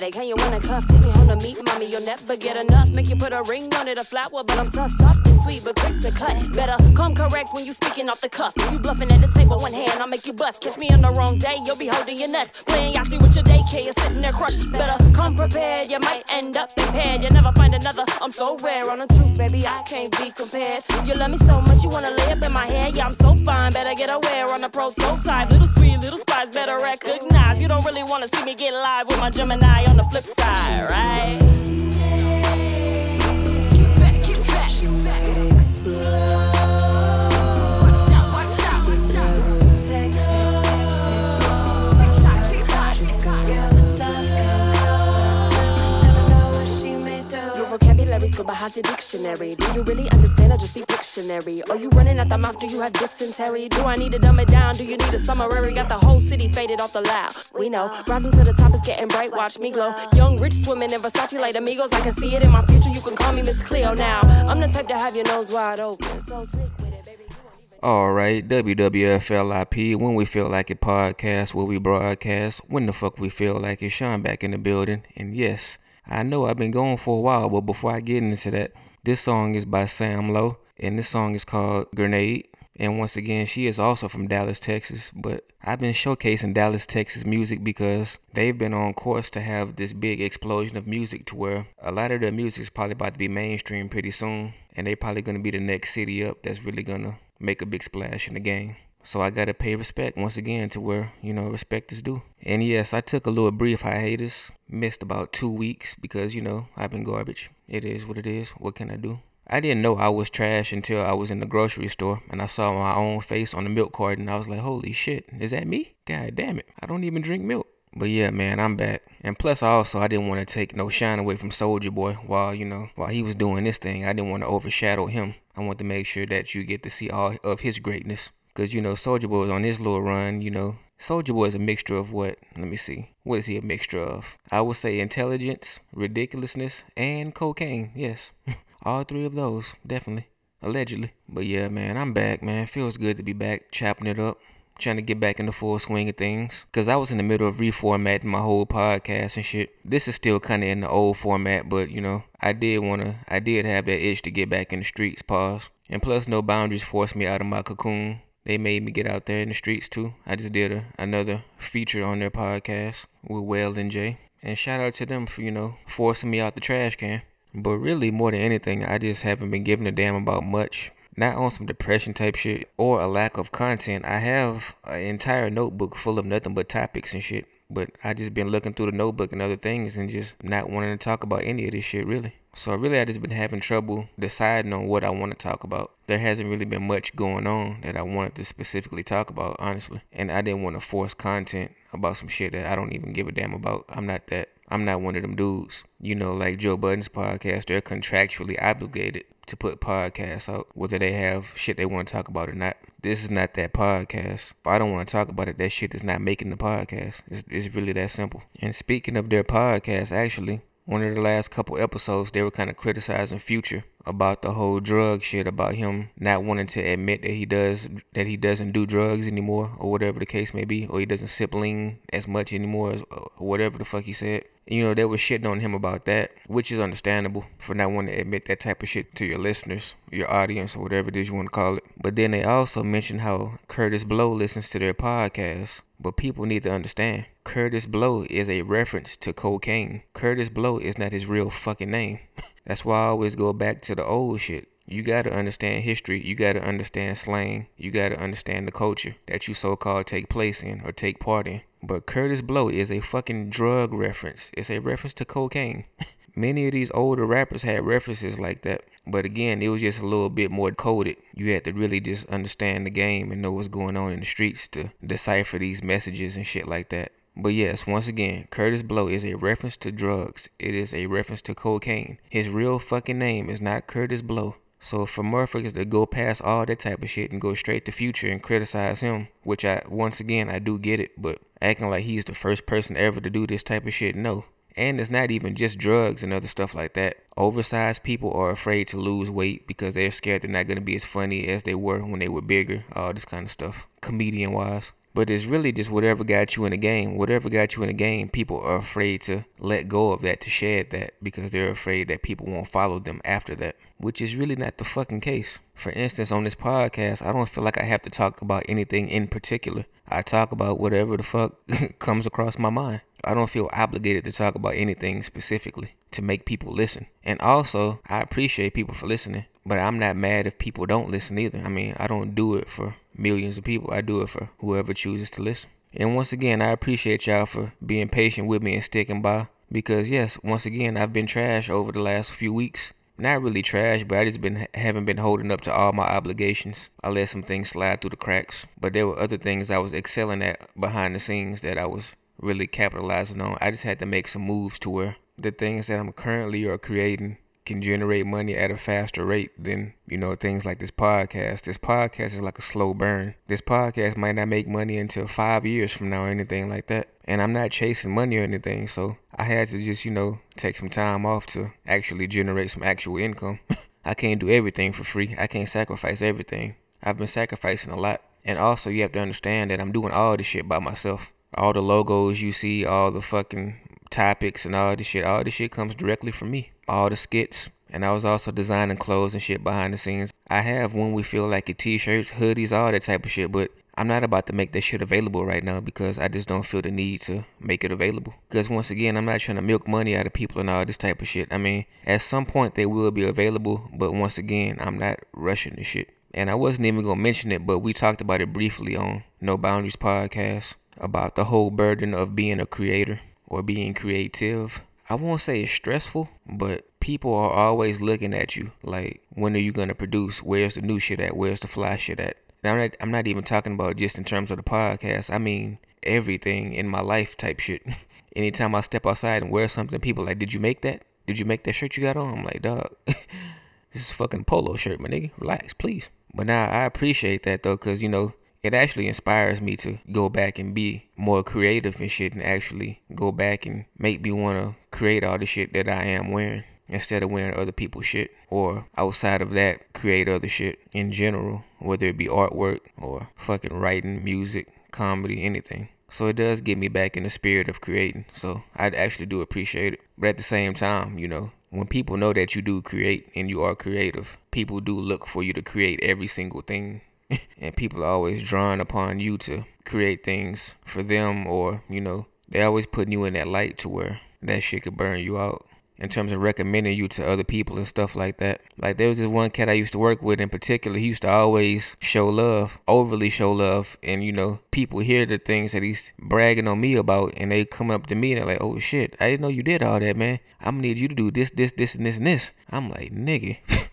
beach. Can you wanna cuff? Take me home to meet mommy. You'll never get enough. Make you put a ring on it, a flower, but I'm tough, soft sweet, but quick to cut. Better come correct when you speaking off the cuff. You bluffing at the table, one hand, I'll make you bust. Catch me on the wrong day, you'll be holding your nuts. Playing Yahtzee with your daycare, you're sitting there crushed. Better come prepared, you might end up impaired. You never find another. I'm so rare on the truth, baby. I can't be compared. You love me so much, you wanna lay up in my hair. Yeah, I'm so fine. Better get aware on the prototype. Little sweet, little spice, better recognize. You don't really wanna see me get live with my Gemini on the flip side, right? Your dictionary. Do you really understand or just speak dictionary? Are you running at the mouth? Do you have dysentery? Do I need to dumb it down? Do you need a summary? Got the whole city faded off the loud. We know. Rising to the top is getting bright. Watch me glow. Young, rich, swimming in Versace like amigos. I can see it in my future. You can call me Miss Cleo now. I'm the type to have your nose wide open. So slick with it, baby. All right, WWFLIP, when we feel like it podcast, where we broadcast, when the fuck we feel like it, Sean back in the building. And yes, I know I've been going for a while, but before I get into that, this song is by Sam Lowe, and this song is called Grenade. And once again, she is also from Dallas, Texas, but I've been showcasing Dallas, Texas music because they've been on course to have this big explosion of music to where a lot of their music is probably about to be mainstream pretty soon, and they're probably gonna be the next city up that's really gonna make a big splash in the game. So I gotta pay respect once again to where, you know, respect is due. And yes, I took a little brief hiatus, missed about two weeks because, you know, I've been garbage. It is what it is. What can I do? I didn't know I was trash until I was in the grocery store and I saw my own face on the milk carton. I was like, holy shit, is that me? God damn it. I don't even drink milk. But yeah, man, I'm back. And plus, also, I didn't want to take no shine away from Soulja Boy while, you know, while he was doing this thing. I didn't want to overshadow him. I want to make sure that you get to see all of his greatness. Because, you know, Soulja Boy was on this little run, you know. Soulja Boy is a mixture of what? Let me see. What is he a mixture of? I would say intelligence, ridiculousness, and cocaine. Yes. all three of those, definitely. Allegedly. But yeah, man, I'm back, man. Feels good to be back, chopping it up trying to get back in the full swing of things. Cause I was in the middle of reformatting my whole podcast and shit. This is still kind of in the old format, but you know, I did wanna, I did have that itch to get back in the streets. Pause. And plus, no boundaries forced me out of my cocoon. They made me get out there in the streets too. I just did a, another feature on their podcast with Well and Jay. And shout out to them for, you know, forcing me out the trash can. But really, more than anything, I just haven't been giving a damn about much not on some depression type shit or a lack of content. I have an entire notebook full of nothing but topics and shit. But I just been looking through the notebook and other things and just not wanting to talk about any of this shit really. So really I just been having trouble deciding on what I want to talk about. There hasn't really been much going on that I wanted to specifically talk about, honestly. And I didn't want to force content about some shit that I don't even give a damn about. I'm not that I'm not one of them dudes. You know, like Joe Budden's podcast, they're contractually obligated to put podcasts out, whether they have shit they want to talk about or not. This is not that podcast. If I don't want to talk about it, that shit is not making the podcast. It's, it's really that simple. And speaking of their podcast, actually, one of the last couple episodes, they were kind of criticizing Future about the whole drug shit, about him not wanting to admit that he does that he doesn't do drugs anymore, or whatever the case may be, or he doesn't sip lean as much anymore, or uh, whatever the fuck he said. You know, they were shitting on him about that, which is understandable for not wanting to admit that type of shit to your listeners, your audience, or whatever it is you want to call it. But then they also mentioned how Kurtis Blow listens to their podcast. But people need to understand Kurtis Blow is a reference to cocaine. Kurtis Blow is not his real fucking name. That's why I always go back to the old shit. You gotta understand history. You gotta understand slang. You gotta understand the culture that you so called take place in or take part in. But Kurtis Blow is a fucking drug reference. It's a reference to cocaine. Many of these older rappers had references like that. But again, it was just a little bit more coded. You had to really just understand the game and know what's going on in the streets to decipher these messages and shit like that. But yes, once again, Kurtis Blow is a reference to drugs. It is a reference to cocaine. His real fucking name is not Kurtis Blow. So for motherfuckers to go past all that type of shit and go straight to Future and criticize him, which I once again I do get it, but acting like he's the first person ever to do this type of shit, no. And it's not even just drugs and other stuff like that. Oversized people are afraid to lose weight because they're scared they're not to be as funny as they were when they were bigger. All this kind of stuff. Comedian wise. But it's really just whatever got you in the game. Whatever got you in the game, people are afraid to let go of that, to shed that, because they're afraid that people won't follow them after that, which is really not the fucking case. For instance, on this podcast, I don't feel like I have to talk about anything in particular. I talk about whatever the fuck comes across my mind. I don't feel obligated to talk about anything specifically to make people listen. And also, I appreciate people for listening, but I'm not mad if people don't listen either. I mean, I don't do it for millions of people. I do it for whoever chooses to listen. And once again, I appreciate y'all for being patient with me and sticking by. Because yes, once again, I've been trash over the last few weeks. Not really trash, but I just been haven't been holding up to all my obligations. I let some things slide through the cracks, but there were other things I was excelling at behind the scenes that I was really capitalizing on. I just had to make some moves to where the things that I'm currently or creating can generate money at a faster rate than, you know, things like this podcast. This podcast is like a slow burn. This podcast might not make money until five years from now or anything like that. And I'm not chasing money or anything, so I had to just, you know, take some time off to actually generate some actual income. I can't do everything for free. I can't sacrifice everything. I've been sacrificing a lot. And also, you have to understand that I'm doing all this shit by myself. All the logos you see, all the fucking topics and all this shit, all this shit comes directly from me. All the skits. And I was also designing clothes and shit behind the scenes. I have when we feel like it t-shirts, hoodies, all that type of shit, but I'm not about to make that shit available right now because I just don't feel the need to make it available. Because once again, I'm not trying to milk money out of people and all this type of shit. I mean, at some point they will be available, but once again, I'm not rushing the shit. And I wasn't even gonna mention it, but we talked about it briefly on No Boundaries podcast about the whole burden of being a creator or being creative. I won't say it's stressful, but people are always looking at you like, when are you gonna produce? Where's the new shit at? Where's the fly shit at? Now, I'm not, I'm not even talking about just in terms of the podcast. I mean everything in my life type shit. Anytime I step outside and wear something, people like, did you make that? Did you make that shirt you got on? I'm like, dog, this is fucking polo shirt, my nigga. Relax, please. But now I appreciate that though, cause you know it actually inspires me to go back and be more creative and shit and actually go back and make me want to create all the shit that I am wearing instead of wearing other people's shit or outside of that create other shit in general whether it be artwork or fucking writing music comedy anything. So it does get me back in the spirit of creating. So i actually do appreciate it. But at the same time you know when people know that you do create and you are creative people do look for you to create every single thing and people are always drawing upon you to create things for them or you know they always putting you in that light to where that shit could burn you out in terms of recommending you to other people and stuff like that. Like there was this one cat I used to work with in particular. He used to always show love, overly show love, and you know people hear the things that he's bragging on me about, and they come up to me and they're like, "Oh shit, I didn't know you did all that, man. I'm gonna need you to do this, this, this, and this, and this." I'm like, nigga.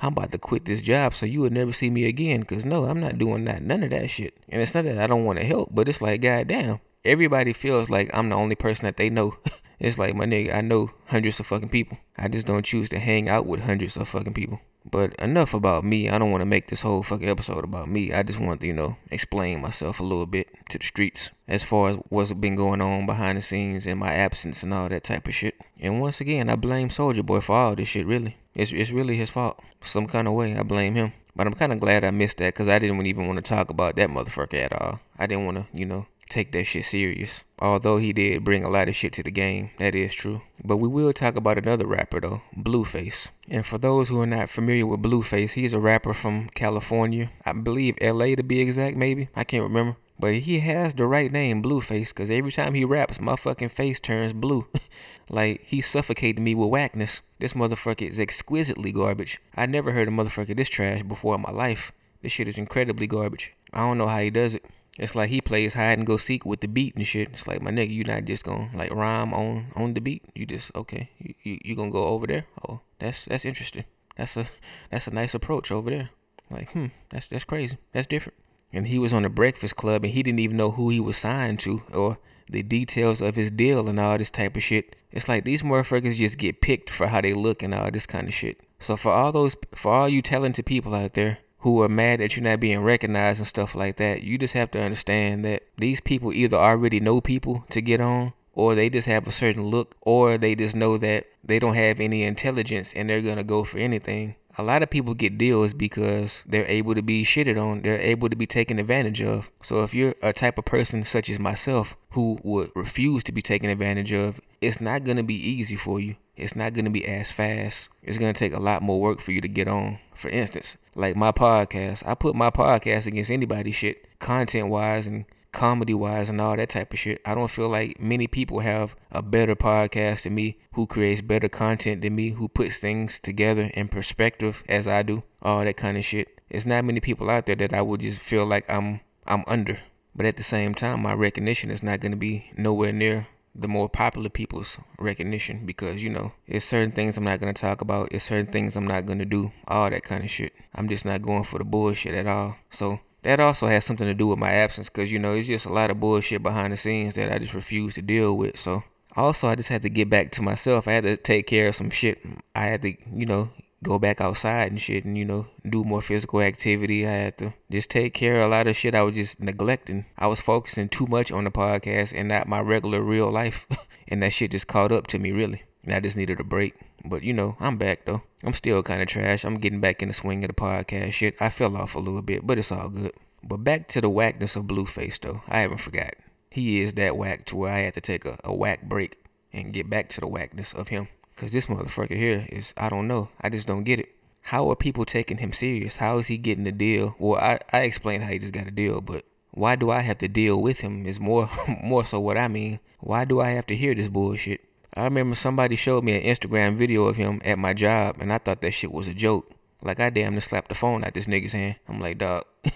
I'm about to quit this job so you would never see me again. Cause no, I'm not doing that, none of that shit. And it's not that I don't want to help, but it's like, goddamn, everybody feels like I'm the only person that they know. it's like, my nigga, I know hundreds of fucking people. I just don't choose to hang out with hundreds of fucking people. But enough about me. I don't want to make this whole fucking episode about me. I just want to, you know, explain myself a little bit to the streets as far as what's been going on behind the scenes in my absence and all that type of shit. And once again, I blame Soulja Boy for all this shit, really. It's, it's really his fault. Some kind of way, I blame him. But I'm kind of glad I missed that because I didn't even want to talk about that motherfucker at all. I didn't want to, you know, take that shit serious. Although he did bring a lot of shit to the game, that is true. But we will talk about another rapper though, Blueface. And for those who are not familiar with Blueface, he's a rapper from California. I believe LA to be exact, maybe. I can't remember. But he has the right name, Blueface, because every time he raps, my fucking face turns blue. like, he suffocated me with whackness. This motherfucker is exquisitely garbage. I never heard a motherfucker this trash before in my life. This shit is incredibly garbage. I don't know how he does it. It's like he plays hide and go seek with the beat and shit. It's like my nigga, you not just gonna like rhyme on on the beat. You just okay. You you, you gonna go over there? Oh, that's that's interesting. That's a that's a nice approach over there. Like hmm, that's that's crazy. That's different. And he was on the Breakfast Club and he didn't even know who he was signed to or the details of his deal and all this type of shit. It's like these motherfuckers just get picked for how they look and all this kind of shit. So for all those for all you talented people out there who are mad that you're not being recognized and stuff like that, you just have to understand that these people either already know people to get on, or they just have a certain look, or they just know that they don't have any intelligence and they're gonna go for anything. A lot of people get deals because they're able to be shitted on. They're able to be taken advantage of. So if you're a type of person such as myself who would refuse to be taken advantage of, it's not going to be easy for you. It's not going to be as fast. It's going to take a lot more work for you to get on. For instance, like my podcast, I put my podcast against anybody's shit, content wise and comedy wise and all that type of shit. I don't feel like many people have a better podcast than me, who creates better content than me, who puts things together in perspective as I do, all that kind of shit. It's not many people out there that I would just feel like I'm I'm under. But at the same time, my recognition is not going to be nowhere near the more popular people's recognition because you know it's certain things I'm not gonna talk about, it's certain things I'm not gonna do, all that kind of shit. I'm just not going for the bullshit at all. So that also has something to do with my absence because you know it's just a lot of bullshit behind the scenes that I just refuse to deal with. So also I just had to get back to myself. I had to take care of some shit. I had to you know go back outside and shit and you know do more physical activity i had to just take care of a lot of shit i was just neglecting i was focusing too much on the podcast and not my regular real life and that shit just caught up to me really and i just needed a break but you know i'm back though i'm still kind of trash i'm getting back in the swing of the podcast shit i fell off a little bit but it's all good but back to the whackness of blueface though i haven't forgot he is that whack to where i had to take a, a whack break and get back to the whackness of him Cause this motherfucker here is I don't know. I just don't get it. How are people taking him serious? How is he getting a deal? Well, I, I explained how he just got a deal, but why do I have to deal with him is more more so what I mean. Why do I have to hear this bullshit? I remember somebody showed me an Instagram video of him at my job and I thought that shit was a joke. Like I damn near slapped the phone out this nigga's hand. I'm like, dog,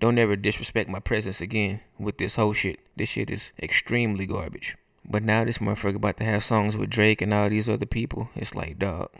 don't ever disrespect my presence again with this whole shit. This shit is extremely garbage. But now this motherfucker about to have songs with Drake and all these other people. It's like, dog.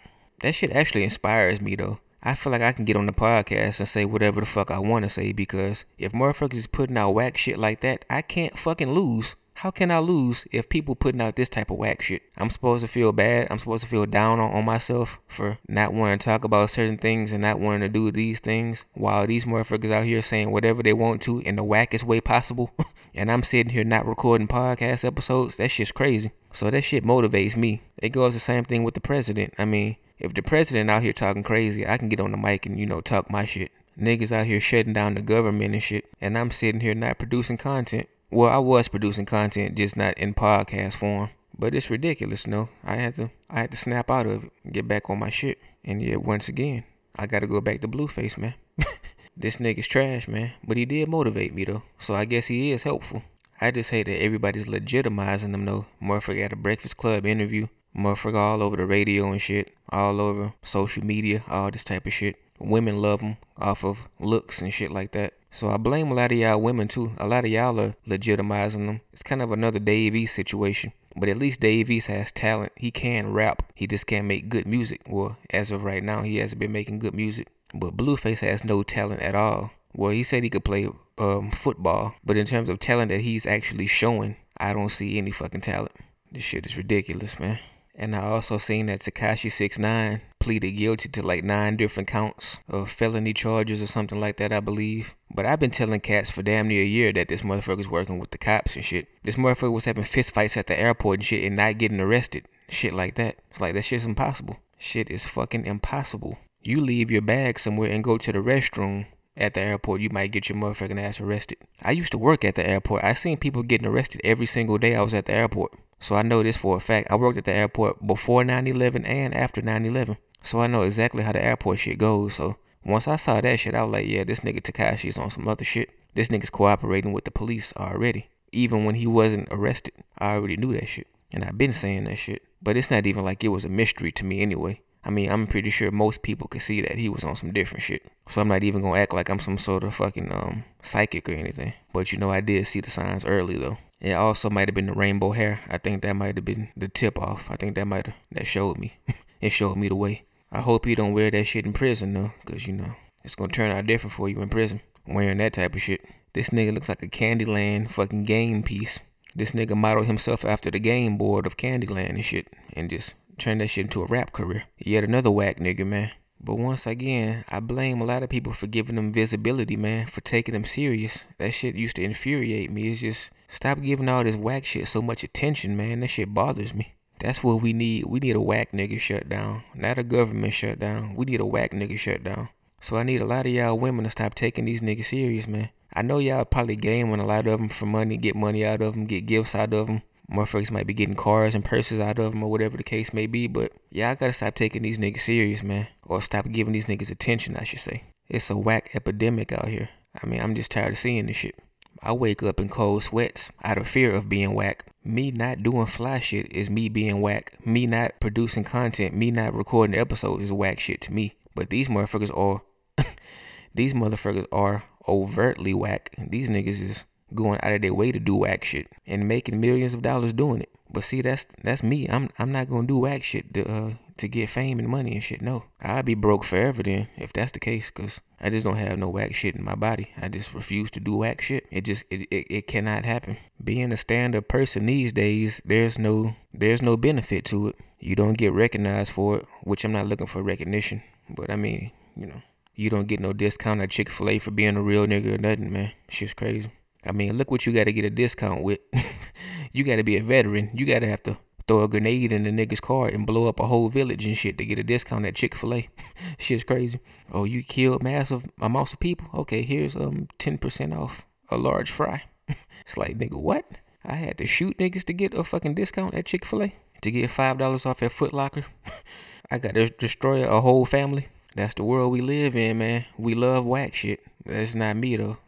That shit actually inspires me though. I feel like I can get on the podcast and say whatever the fuck I want to say because if motherfuckers is putting out whack shit like that, I can't fucking lose. How can I lose if people putting out this type of whack shit? I'm supposed to feel bad. I'm supposed to feel down on, on myself for not wanting to talk about certain things and not wanting to do these things while these motherfuckers out here saying whatever they want to in the wackest way possible. and I'm sitting here not recording podcast episodes. That shit's crazy. So that shit motivates me. It goes the same thing with the president. I mean, if the president out here talking crazy, I can get on the mic and, you know, talk my shit. Niggas out here shutting down the government and shit. And I'm sitting here not producing content. Well, I was producing content, just not in podcast form. But it's ridiculous, no. I had to I had to snap out of it get back on my shit. And yet once again, I gotta go back to Blueface, man. this nigga's trash, man. But he did motivate me though. So I guess he is helpful. I just hate that everybody's legitimizing him though. Motherfucker at a Breakfast Club interview. Motherfucker all over the radio and shit. All over social media, all this type of shit. Women love him off of looks and shit like that. So I blame a lot of y'all women too. A lot of y'all are legitimizing them. It's kind of another Dave East situation. But at least Dave East has talent. He can rap. He just can't make good music. Well, as of right now, he hasn't been making good music. But Blueface has no talent at all. Well, he said he could play um, football, but in terms of talent that he's actually showing, I don't see any fucking talent. This shit is ridiculous, man. And I also seen that Tekashi Six Nine pleaded guilty to like nine different counts of felony charges or something like that, I believe. But I've been telling cats for damn near a year that this motherfucker's working with the cops and shit. This motherfucker was having fistfights at the airport and shit and not getting arrested. Shit like that. It's like that shit's impossible. Shit is fucking impossible. You leave your bag somewhere and go to the restroom at the airport, you might get your motherfucking ass arrested. I used to work at the airport. I seen people getting arrested every single day I was at the airport. So I know this for a fact. I worked at the airport before 9/11 and after 9/11. So I know exactly how the airport shit goes. So once I saw that shit, I was like, yeah, this nigga Tekashi's on some other shit. This nigga's cooperating with the police already. Even when he wasn't arrested, I already knew that shit. And I've been saying that shit. But it's not even like it was a mystery to me anyway. I mean, I'm pretty sure most people could see that he was on some different shit. So I'm not even gonna act like I'm some sort of fucking um psychic or anything. But you know, I did see the signs early though. It also might have been the rainbow hair. I think that might have been the tip off. I think that might have that showed me. it showed me the way. I hope you don't wear that shit in prison though, cause you know it's gonna turn out different for you in prison wearing that type of shit. This nigga looks like a Candyland fucking game piece. This nigga modeled himself after the game board of Candyland and shit, and just turn that shit into a rap career. Yet another whack nigga, man. But once again, I blame a lot of people for giving them visibility, man, for taking them serious. That shit used to infuriate me. It's just stop giving all this whack shit so much attention, man. That shit bothers me. That's what we need. We need a whack nigga shutdown, not a government shutdown. We need a whack nigga shutdown. So I need a lot of y'all women to stop taking these niggas serious, man. I know y'all probably gaming a lot of them for money, get money out of them, get gifts out of them. Motherfuckers might be getting cars and purses out of them or whatever the case may be, but y'all gotta stop taking these niggas serious, man. Or stop giving these niggas attention, I should say. It's a whack epidemic out here. I mean, I'm just tired of seeing this shit. I wake up in cold sweats out of fear of being whack. Me not doing fly shit is me being whack. Me not producing content, me not recording episodes is whack shit to me. But these motherfuckers are, these motherfuckers are overtly whack. These niggas is going out of their way to do whack shit and making millions of dollars doing it. But see, that's that's me. I'm I'm not gonna do whack shit to uh, to get fame and money and shit. No, I'd be broke forever then if that's the case. Cause I just don't have no whack shit in my body. I just refuse to do whack shit. It just it, it, it cannot happen. Being a stand-up person these days, there's no there's no benefit to it. You don't get recognized for it, which I'm not looking for recognition. But I mean, you know, you don't get no discount at Chick Fil A for being a real nigga or nothing, man. Shit's crazy. I mean, look what you got to get a discount with. you got to be a veteran. You got to have to throw a grenade in the nigga's car and blow up a whole village and shit to get a discount at Chick Fil A. Shit's crazy. Oh, you killed massive amounts of people. Okay, here's um ten percent off a large fry. it's like nigga, what? I had to shoot niggas to get a fucking discount at Chick Fil A to get five dollars off at Foot Locker. I got to destroy a whole family. That's the world we live in, man. We love whack shit. That's not me though.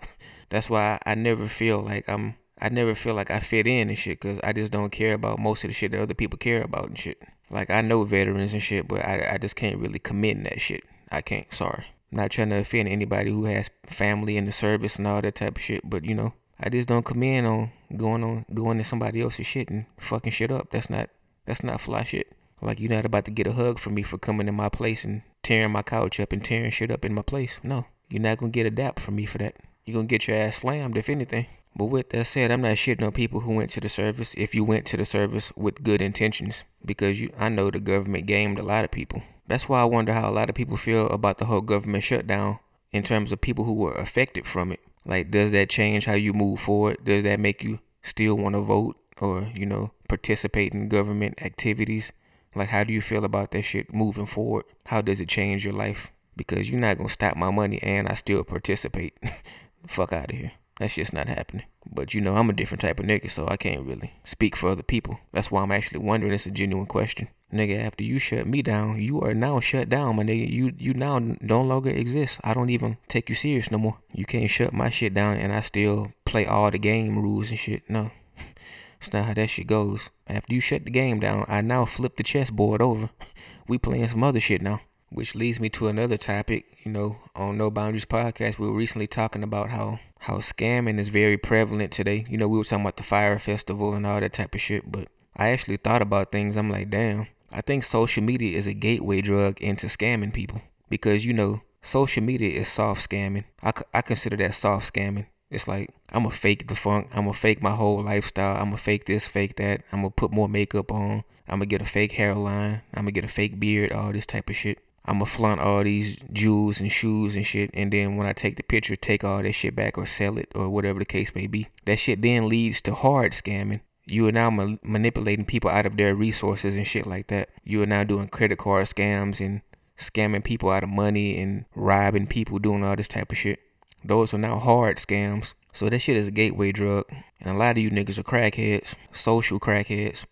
That's why I never feel like I'm. I never feel like I fit in and shit, cause I just don't care about most of the shit that other people care about and shit. Like I know veterans and shit, but I I just can't really commit in that shit. I can't. Sorry. I'm not trying to offend anybody who has family in the service and all that type of shit, but you know, I just don't come in on going on going to somebody else's shit and fucking shit up. That's not that's not fly shit. Like you're not about to get a hug from me for coming in my place and tearing my couch up and tearing shit up in my place. No, you're not gonna get a dap from me for that. You're gonna get your ass slammed if anything. But with that said, I'm not shitting on people who went to the service if you went to the service with good intentions. Because you I know the government gamed a lot of people. That's why I wonder how a lot of people feel about the whole government shutdown in terms of people who were affected from it. Like does that change how you move forward? Does that make you still want to vote or, you know, participate in government activities? Like how do you feel about that shit moving forward? How does it change your life? Because you're not gonna stop my money and I still participate. Fuck out of here. That's just not happening. But you know, I'm a different type of nigga, so I can't really speak for other people. That's why I'm actually wondering. It's a genuine question. Nigga, after you shut me down, you are now shut down, my nigga. You you now no longer exist. I don't even take you serious no more. You can't shut my shit down and I still play all the game rules and shit. No. It's not how that shit goes. After you shut the game down, I now flip the chessboard over. we playing some other shit now. Which leads me to another topic, you know, on No Boundaries podcast. We were recently talking about how how scamming is very prevalent today. You know, we were talking about the Fyre Festival and all that type of shit, but I actually thought about things. I'm like, damn, I think social media is a gateway drug into scamming people because you know, social media is soft scamming. I, I consider that soft scamming. It's like I'm gonna fake the funk. I'm gonna fake my whole lifestyle. I'm gonna fake this, fake that. I'm gonna put more makeup on. I'm gonna get a fake hairline. I'm gonna get a fake beard. All this type of shit. I'm gonna flaunt all these jewels and shoes and shit, and then when I take the picture, take all that shit back or sell it or whatever the case may be. That shit then leads to hard scamming. You are now ma- manipulating people out of their resources and shit like that. You are now doing credit card scams and scamming people out of money and robbing people, doing all this type of shit. Those are now hard scams. So that shit is a gateway drug. And a lot of you niggas are crackheads. Social crackheads.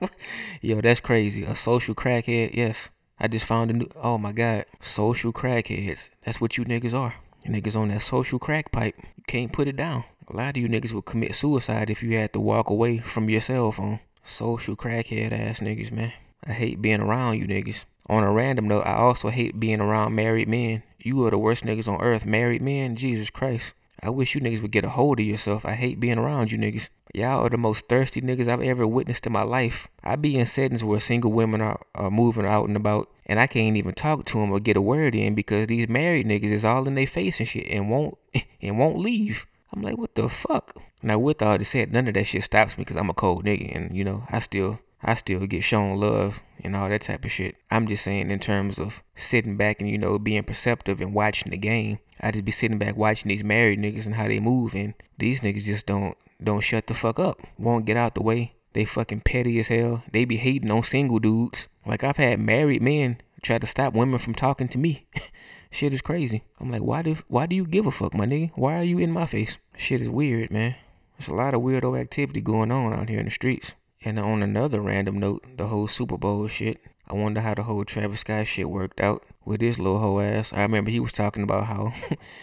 Yo, that's crazy. A social crackhead, yes. I just found a new oh my god. Social crackheads. That's what you niggas are. You niggas on that social crack pipe. You can't put it down. A lot of you niggas would commit suicide if you had to walk away from your cell phone. Social crackhead ass niggas, man. I hate being around you niggas. On a random note, I also hate being around married men. You are the worst niggas on earth. Married men, Jesus Christ. I wish you niggas would get a hold of yourself. I hate being around you niggas. Y'all are the most thirsty niggas I've ever witnessed in my life. I be in settings where single women are, are moving out and about, and I can't even talk to them or get a word in because these married niggas is all in their face and shit and won't and won't leave. I'm like, what the fuck? Now, with all this said, none of that shit stops me because I'm a cold nigga, and you know, I still I still get shown love and all that type of shit. I'm just saying in terms of sitting back and you know being perceptive and watching the game. I just be sitting back watching these married niggas and how they move, and these niggas just don't don't shut the fuck up. Won't get out the way. They fucking petty as hell. They be hating on single dudes. Like I've had married men try to stop women from talking to me. Shit is crazy. I'm like, why do why do you give a fuck, my nigga? Why are you in my face? Shit is weird, man. There's a lot of weirdo activity going on out here in the streets. And on another random note, the whole Super Bowl shit. I wonder how the whole Travis Scott shit worked out with his little hoe ass. I remember he was talking about how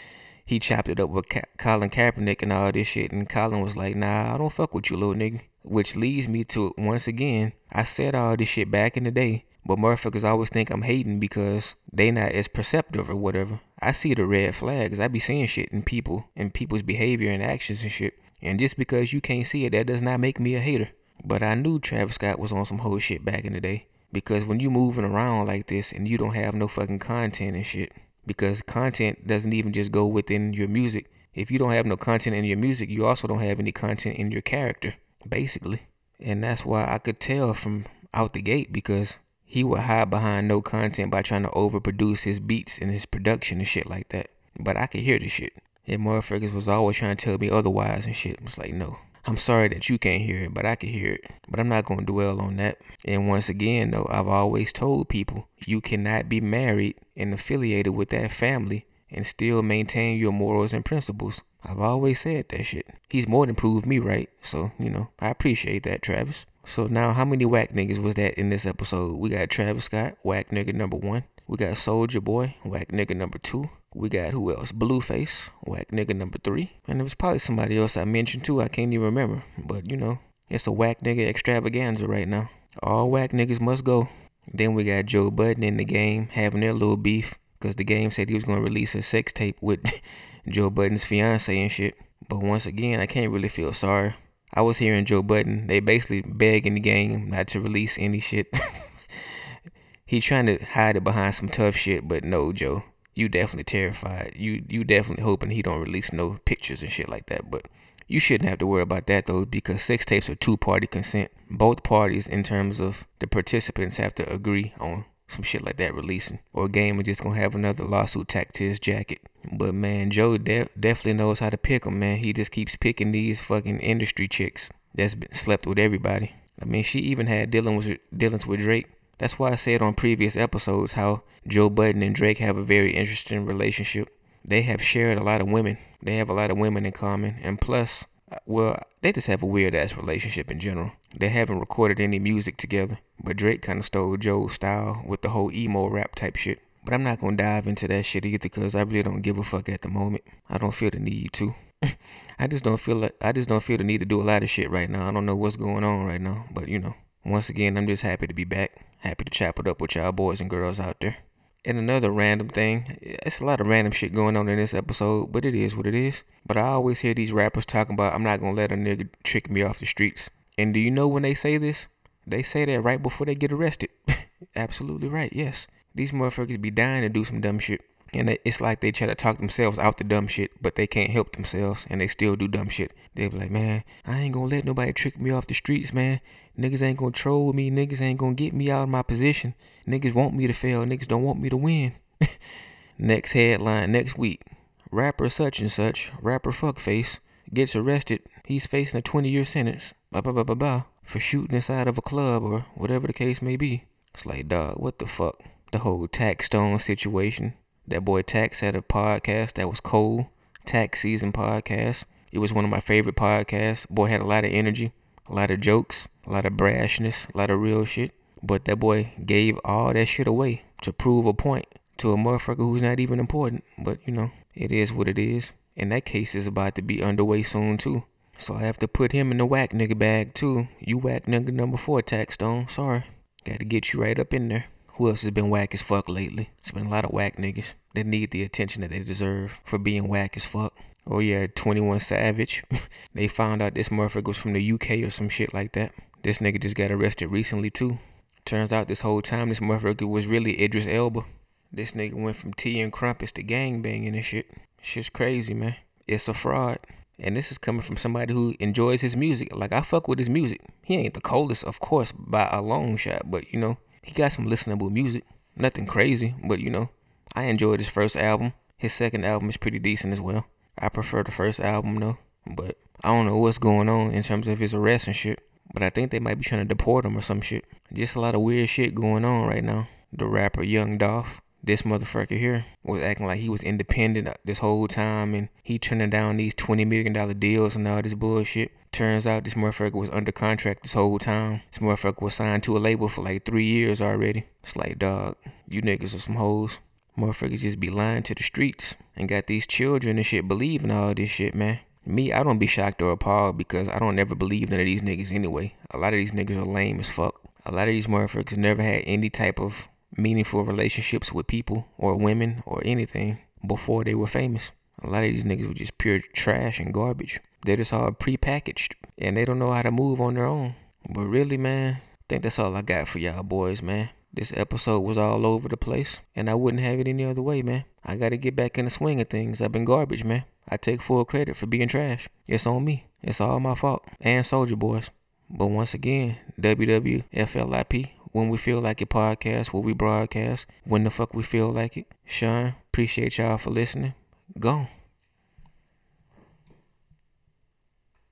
he chopped it up with Ka- Colin Kaepernick and all this shit, and Colin was like, "Nah, I don't fuck with you, little nigga." Which leads me to once again, I said all this shit back in the day, but motherfuckers always think I'm hating because they not as perceptive or whatever. I see the red flags. I be seeing shit in people and people's behavior and actions and shit. And just because you can't see it, that does not make me a hater. But I knew Travis Scott was on some whole shit back in the day. Because when you moving around like this and you don't have no fucking content and shit, because content doesn't even just go within your music. If you don't have no content in your music, you also don't have any content in your character, basically. And that's why I could tell from out the gate because he would hide behind no content by trying to overproduce his beats and his production and shit like that. But I could hear the shit. And motherfuckers was always trying to tell me otherwise and shit. It's like, no, I'm sorry that you can't hear it, but I can hear it. But I'm not going to dwell on that. And once again, though, I've always told people you cannot be married and affiliated with that family and still maintain your morals and principles. I've always said that shit. He's more than proved me right. So, you know, I appreciate that, Travis. So now, how many whack niggas was that in this episode? We got Travis Scott, whack nigga number one. We got Soulja Boy, whack nigga number two. We got who else? Blueface, whack nigga number three. And there was probably somebody else I mentioned too. I can't even remember. But you know, it's a whack nigga extravaganza right now. All whack niggas must go. Then we got Joe Budden in the game having their little beef because the game said he was gonna release a sex tape with Joe Budden's fiance and shit. But once again, I can't really feel sorry. I was hearing Joe Budden. They basically begging the game not to release any shit. he trying to hide it behind some tough shit, but no, Joe you definitely terrified. You you definitely hoping he don't release no pictures and shit like that. But you shouldn't have to worry about that though, because sex tapes are two party consent. Both parties, in terms of the participants, have to agree on some shit like that releasing, or Game is just gonna have another lawsuit tacked to his jacket. But man, Joe de- definitely knows how to pick 'em, man. He just keeps picking these fucking industry chicks that's been slept with everybody. I mean, she even had dealings with dealings with Drake. That's why I said on previous episodes how Joe Budden and Drake have a very interesting relationship. They have shared a lot of women. They have a lot of women in common. And plus, uh, well, they just have a weird ass relationship in general. They haven't recorded any music together, but Drake kind of stole Joe's style with the whole emo rap type shit. But I'm not gonna dive into that shit either because I really don't give a fuck at the moment. I don't feel the need to. I just don't feel like I just don't feel the need to do a lot of shit right now. I don't know what's going on right now, but you know, once again, I'm just happy to be back. Happy to chop it up with y'all boys and girls out there. And another random thing, it's a lot of random shit going on in this episode, but it is what it is. But I always hear these rappers talking about, I'm not gonna let a nigga trick me off the streets. And do you know when they say this? They say that right before they get arrested. Absolutely right, yes. These motherfuckers be dying to do some dumb shit. And it's like they try to talk themselves out the dumb shit, but they can't help themselves and they still do dumb shit. They be like, man, I ain't gonna let nobody trick me off the streets, man. Niggas ain't gonna troll me. Niggas ain't gonna get me out of my position. Niggas want me to fail. Niggas don't want me to win. next headline next week. Rapper such and such, rapper fuckface, gets arrested. He's facing a 20 year sentence. Blah, blah, blah, blah, blah. For shooting inside of a club or whatever the case may be. It's like, dog, what the fuck? The whole Taxstone situation. That boy Tax had a podcast that was cold. Tax Season podcast. It was one of my favorite podcasts. Boy had a lot of energy, a lot of jokes, a lot of brashness, a lot of real shit. But that boy gave all that shit away to prove a point to a motherfucker who's not even important. But you know, it is what it is. And that case is about to be underway soon too. So I have to put him in the whack nigga bag too. You whack nigga number four, Taxstone. Sorry. Gotta get you right up in there. Who else has been whack as fuck lately? It's been a lot of whack niggas that need the attention that they deserve for being whack as fuck. Oh yeah, 21 Savage. they found out this motherfucker was from the UK or some shit like that. This nigga just got arrested recently too. Turns out this whole time this motherfucker was really Idris Elba. This nigga went from tea and crumpets to gang banging and shit. Shit's crazy, man. It's a fraud. And this is coming from somebody who enjoys his music. Like I fuck with his music. He ain't the coldest, of course, by a long shot, but you know, he got some listenable music. Nothing crazy, but you know, I enjoyed his first album. His second album is pretty decent as well. I prefer the first album though, but I don't know what's going on in terms of his arrest and shit. But I think they might be trying to deport him or some shit. Just a lot of weird shit going on right now. The rapper Young Dolph, this motherfucker here, was acting like he was independent uh, this whole time and he turning down these $20 million deals and all this bullshit. Turns out this motherfucker was under contract this whole time. This motherfucker was signed to a label for like three years already. It's like, dog, you niggas are some hoes. Motherfuckers just be lying to the streets and got these children and shit believing all this shit, man. Me, I don't be shocked or appalled because I don't ever believe none of these niggas anyway. A lot of these niggas are lame as fuck. A lot of these motherfuckers never had any type of meaningful relationships with people or women or anything before they were famous. A lot of these niggas were just pure trash and garbage. They're just all prepackaged and they don't know how to move on their own. But really, man, I think that's all I got for y'all boys, man. This episode was all over the place and I wouldn't have it any other way, man. I gotta get back in the swing of things. I've been garbage, man. I take full credit for being trash. It's on me. It's all my fault. And Soulja Boys. But once again, WWFLIP, when we feel like it podcast, where we broadcast, when the fuck we feel like it. Sean, appreciate y'all for listening. Gone.